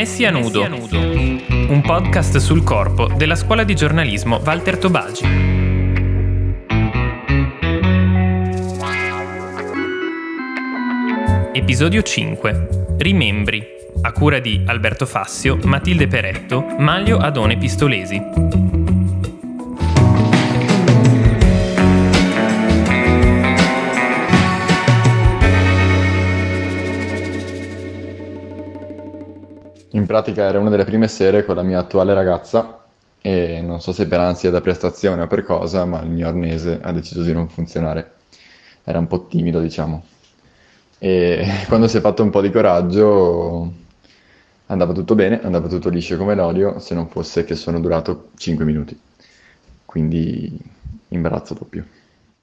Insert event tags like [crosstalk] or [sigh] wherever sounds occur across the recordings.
Messi a nudo, un podcast sul corpo della scuola di giornalismo Walter Tobagi. Episodio 5. Rimembri. A cura di Alberto Fassio, Matilde Peretto, Maglio Adone Pistolesi. Pratica era una delle prime sere con la mia attuale ragazza e non so se per ansia da prestazione o per cosa, ma il mio arnese ha deciso di non funzionare. Era un po' timido, diciamo. E [laughs] quando si è fatto un po' di coraggio andava tutto bene, andava tutto liscio come l'olio, se non fosse che sono durato 5 minuti. Quindi imbarazzo doppio.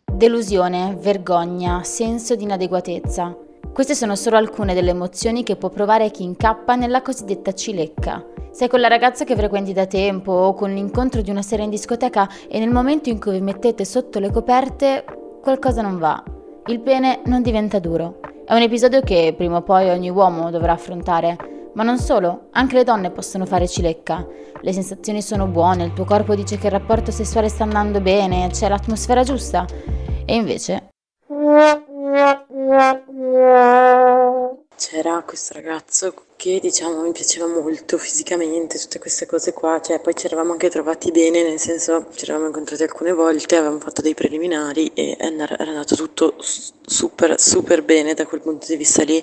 Delusione, vergogna, senso di inadeguatezza. Queste sono solo alcune delle emozioni che può provare chi incappa nella cosiddetta cilecca. Sei con la ragazza che frequenti da tempo o con l'incontro di una sera in discoteca e nel momento in cui vi mettete sotto le coperte qualcosa non va. Il pene non diventa duro. È un episodio che prima o poi ogni uomo dovrà affrontare. Ma non solo, anche le donne possono fare cilecca. Le sensazioni sono buone, il tuo corpo dice che il rapporto sessuale sta andando bene, c'è l'atmosfera giusta. E invece c'era questo ragazzo che diciamo mi piaceva molto fisicamente, tutte queste cose qua, cioè poi ci eravamo anche trovati bene, nel senso ci eravamo incontrati alcune volte, avevamo fatto dei preliminari e era andato tutto super super bene da quel punto di vista lì.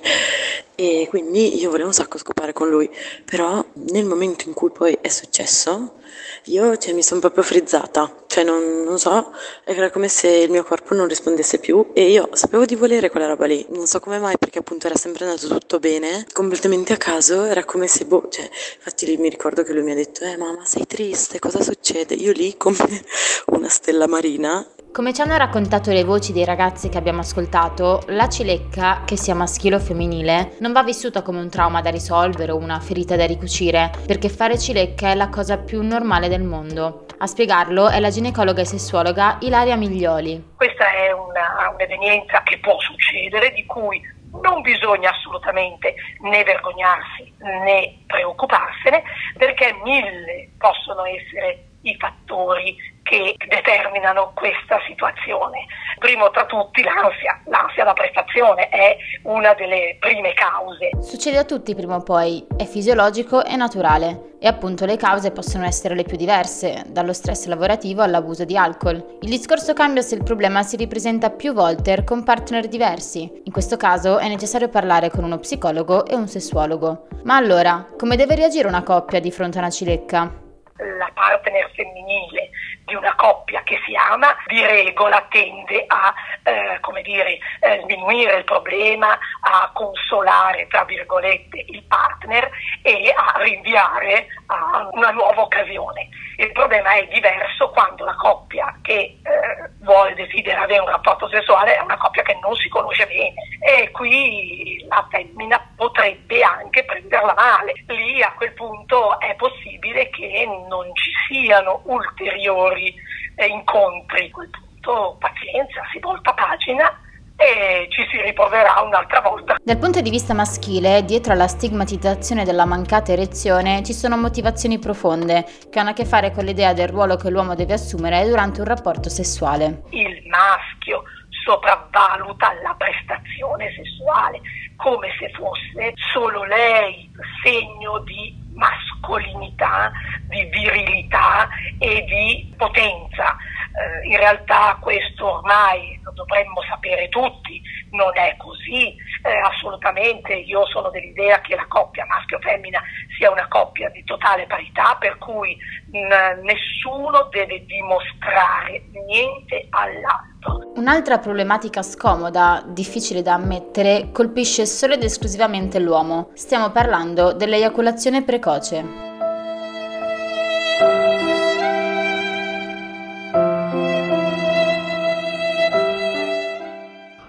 E quindi io volevo un sacco scopare con lui, però nel momento in cui poi è successo io cioè, mi sono proprio frizzata, cioè non, non, so, era come se il mio corpo non rispondesse più e io sapevo di volere quella roba lì, non so come mai perché appunto era sempre andato tutto bene, completamente a caso, era come se, boh, cioè, infatti lì mi ricordo che lui mi ha detto, eh mamma sei triste, cosa succede? Io lì come [laughs] una stella marina come ci hanno raccontato le voci dei ragazzi che abbiamo ascoltato, la cilecca, che sia maschile o femminile, non va vissuta come un trauma da risolvere o una ferita da ricucire, perché fare cilecca è la cosa più normale del mondo. A spiegarlo è la ginecologa e sessuologa Ilaria Miglioli. Questa è una, un'evenienza che può succedere, di cui non bisogna assolutamente né vergognarsi né preoccuparsene, perché mille possono essere i fattori che determinano questa situazione. Primo tra tutti l'ansia, l'ansia da prestazione è una delle prime cause. Succede a tutti prima o poi, è fisiologico e naturale e appunto le cause possono essere le più diverse, dallo stress lavorativo all'abuso di alcol. Il discorso cambia se il problema si ripresenta più volte con partner diversi. In questo caso è necessario parlare con uno psicologo e un sessuologo. Ma allora, come deve reagire una coppia di fronte a una cilecca? la partner femminile di una coppia che si ama di regola tende a eh, come dire, eh, sminuire il problema, a consolare tra virgolette il partner e a rinviare a una nuova occasione. Il problema è diverso quando la coppia che eh, vuole, desidera avere un rapporto sessuale è una coppia che non si conosce bene e qui la femmina potrebbe anche prenderla male. A quel punto è possibile che non ci siano ulteriori eh, incontri. A quel punto pazienza, si volta pagina e ci si riproverà un'altra volta. Dal punto di vista maschile, dietro alla stigmatizzazione della mancata erezione ci sono motivazioni profonde che hanno a che fare con l'idea del ruolo che l'uomo deve assumere durante un rapporto sessuale. Il maschio sopravvaluta la prestazione sessuale come se fosse solo lei segno di mascolinità, di virilità e di potenza eh, in realtà questo ormai lo dovremmo sapere tutti, non è così, eh, assolutamente io sono dell'idea che la coppia maschio-femmina sia una coppia di totale parità per cui n- nessuno deve dimostrare niente all'altro. Un'altra problematica scomoda, difficile da ammettere, colpisce solo ed esclusivamente l'uomo. Stiamo parlando dell'eiaculazione precoce.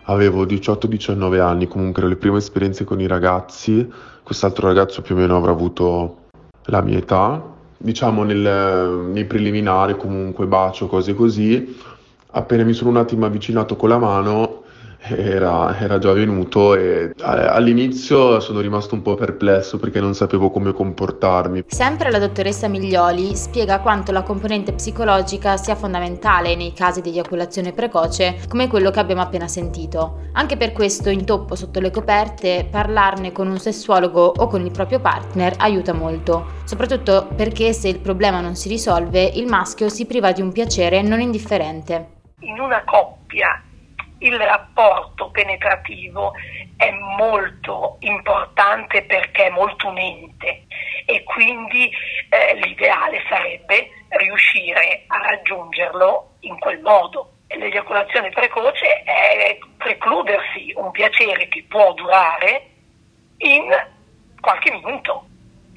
avevo 18-19 anni, comunque le prime esperienze con i ragazzi, quest'altro ragazzo più o meno avrà avuto la mia età, diciamo nel, nei preliminari comunque bacio, cose così, appena mi sono un attimo avvicinato con la mano era, era, già venuto e all'inizio sono rimasto un po' perplesso perché non sapevo come comportarmi. Sempre la dottoressa Miglioli spiega quanto la componente psicologica sia fondamentale nei casi di eiaculazione precoce come quello che abbiamo appena sentito. Anche per questo intoppo sotto le coperte, parlarne con un sessuologo o con il proprio partner aiuta molto, soprattutto perché se il problema non si risolve il maschio si priva di un piacere non indifferente. In una coppia il rapporto penetrativo è molto importante perché è molto unente e quindi eh, l'ideale sarebbe riuscire a raggiungerlo in quel modo. L'eiaculazione precoce è precludersi un piacere che può durare in qualche minuto.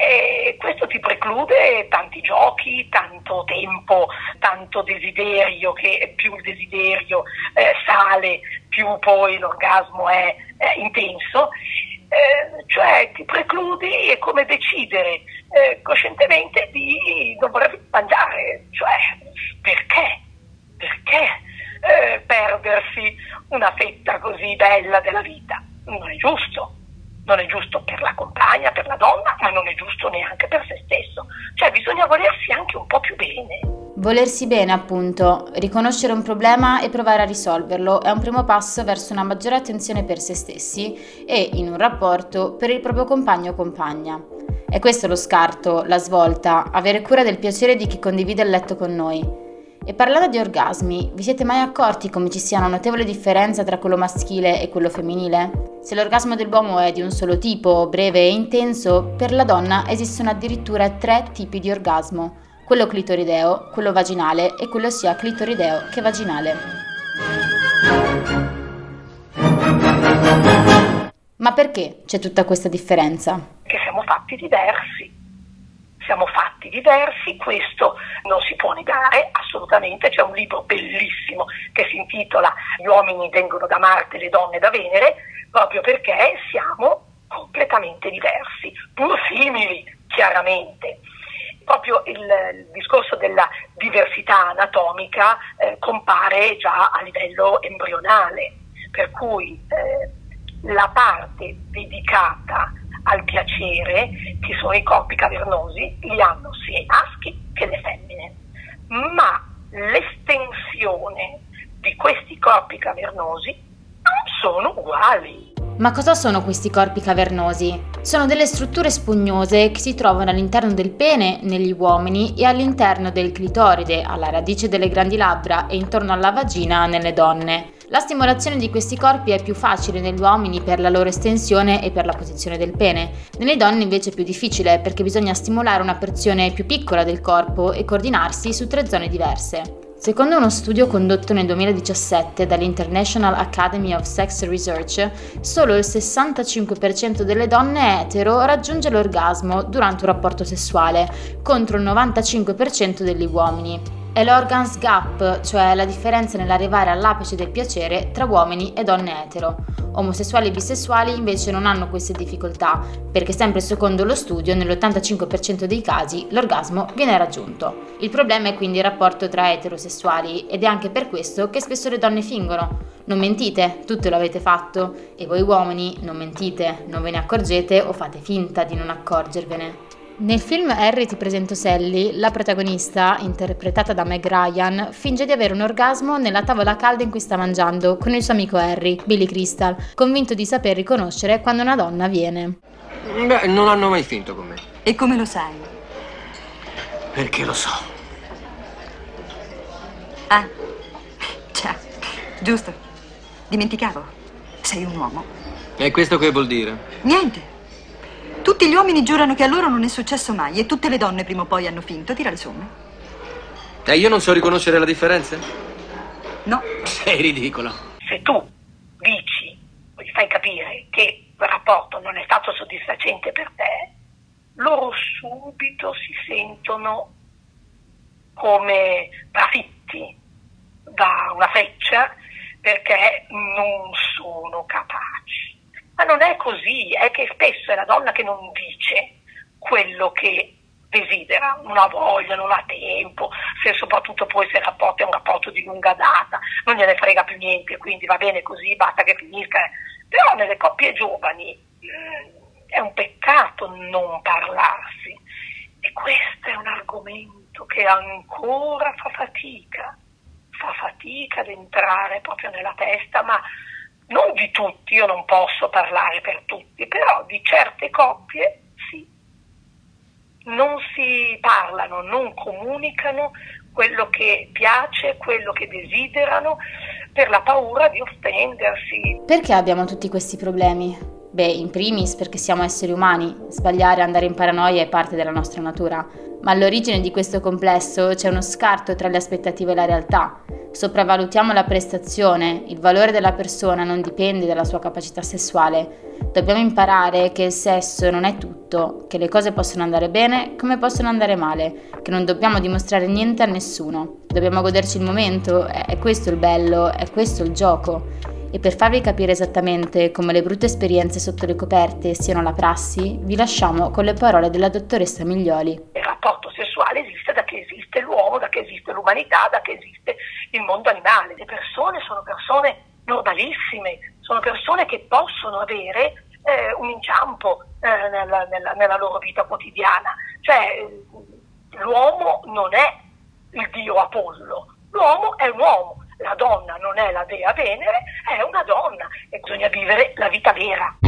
E questo ti preclude tanti giochi, tanto tempo, tanto desiderio, che più il desiderio eh, sale, più poi l'orgasmo è eh, intenso. Eh, cioè ti precludi è come decidere eh, coscientemente di non voler mangiare, cioè perché? Perché eh, perdersi una fetta così bella della vita? Non è giusto non è giusto per la compagna, per la donna, ma non è giusto neanche per se stesso. Cioè bisogna volersi anche un po' più bene. Volersi bene, appunto, riconoscere un problema e provare a risolverlo è un primo passo verso una maggiore attenzione per se stessi e, in un rapporto, per il proprio compagno o compagna. È questo lo scarto, la svolta, avere cura del piacere di chi condivide il letto con noi. E parlando di orgasmi, vi siete mai accorti come ci sia una notevole differenza tra quello maschile e quello femminile? Se l'orgasmo dell'uomo è di un solo tipo, breve e intenso, per la donna esistono addirittura tre tipi di orgasmo, quello clitorideo, quello vaginale e quello sia clitorideo che vaginale. Ma perché c'è tutta questa differenza? Che siamo fatti diversi siamo fatti diversi, questo non si può negare assolutamente, c'è un libro bellissimo che si intitola Gli uomini vengono da Marte, le donne da Venere, proprio perché siamo completamente diversi, pur simili chiaramente. Proprio il, il discorso della diversità anatomica eh, compare già a livello embrionale, per cui eh, la parte dedicata al piacere, che sono i corpi cavernosi, li hanno sia i maschi che le femmine. Ma l'estensione di questi corpi cavernosi non sono uguali. Ma cosa sono questi corpi cavernosi? Sono delle strutture spugnose che si trovano all'interno del pene negli uomini e all'interno del clitoride, alla radice delle grandi labbra e intorno alla vagina nelle donne. La stimolazione di questi corpi è più facile negli uomini per la loro estensione e per la posizione del pene. Nelle donne invece è più difficile perché bisogna stimolare una porzione più piccola del corpo e coordinarsi su tre zone diverse. Secondo uno studio condotto nel 2017 dall'International Academy of Sex Research, solo il 65% delle donne etero raggiunge l'orgasmo durante un rapporto sessuale, contro il 95% degli uomini è l'organs gap, cioè la differenza nell'arrivare all'apice del piacere tra uomini e donne etero. Omosessuali e bisessuali invece non hanno queste difficoltà, perché sempre secondo lo studio nell'85% dei casi l'orgasmo viene raggiunto. Il problema è quindi il rapporto tra eterosessuali ed è anche per questo che spesso le donne fingono. Non mentite, tutto l'avete fatto, e voi uomini non mentite, non ve ne accorgete o fate finta di non accorgervene. Nel film Harry ti presento Sally, la protagonista, interpretata da Meg Ryan, finge di avere un orgasmo nella tavola calda in cui sta mangiando con il suo amico Harry, Billy Crystal, convinto di saper riconoscere quando una donna viene. Beh, non hanno mai finto con me. E come lo sai? Perché lo so. Ah, già, giusto. Dimenticavo. Sei un uomo. E questo che vuol dire? Niente. Tutti gli uomini giurano che a loro non è successo mai e tutte le donne prima o poi hanno finto. Tira le somme. E io non so riconoscere la differenza? No. Sei ridicolo. Se tu dici, gli fai capire che il rapporto non è stato soddisfacente per te, loro subito si sentono come trafitti da una freccia perché non sono capaci. Ma non è così, è che spesso è la donna che non dice quello che desidera, non ha voglia, non ha tempo, se soprattutto poi se il rapporto è un rapporto di lunga data, non gliene frega più niente, quindi va bene così, basta che finisca. Però nelle coppie giovani mm, è un peccato non parlarsi e questo è un argomento che ancora fa fatica, fa fatica ad entrare proprio nella testa, ma non di tutti, io non posso parlare per tutti, però di certe coppie sì. Non si parlano, non comunicano quello che piace, quello che desiderano, per la paura di offendersi. Perché abbiamo tutti questi problemi? Beh, in primis perché siamo esseri umani, sbagliare e andare in paranoia è parte della nostra natura, ma all'origine di questo complesso c'è uno scarto tra le aspettative e la realtà. Sopravvalutiamo la prestazione, il valore della persona non dipende dalla sua capacità sessuale. Dobbiamo imparare che il sesso non è tutto, che le cose possono andare bene come possono andare male, che non dobbiamo dimostrare niente a nessuno. Dobbiamo goderci il momento, è questo il bello, è questo il gioco. E per farvi capire esattamente come le brutte esperienze sotto le coperte siano la prassi, vi lasciamo con le parole della dottoressa Miglioli. Il rapporto sessuale esiste da che esiste l'uomo, da che esiste l'umanità, da che esiste il mondo animale. Le persone sono persone normalissime, sono persone che possono avere eh, un inciampo eh, nella, nella, nella, loro vita quotidiana. Cioè, l'uomo non è il dio Apollo, l'uomo è un uomo la donna non è la dea Venere, è una donna e bisogna vivere la vita vera.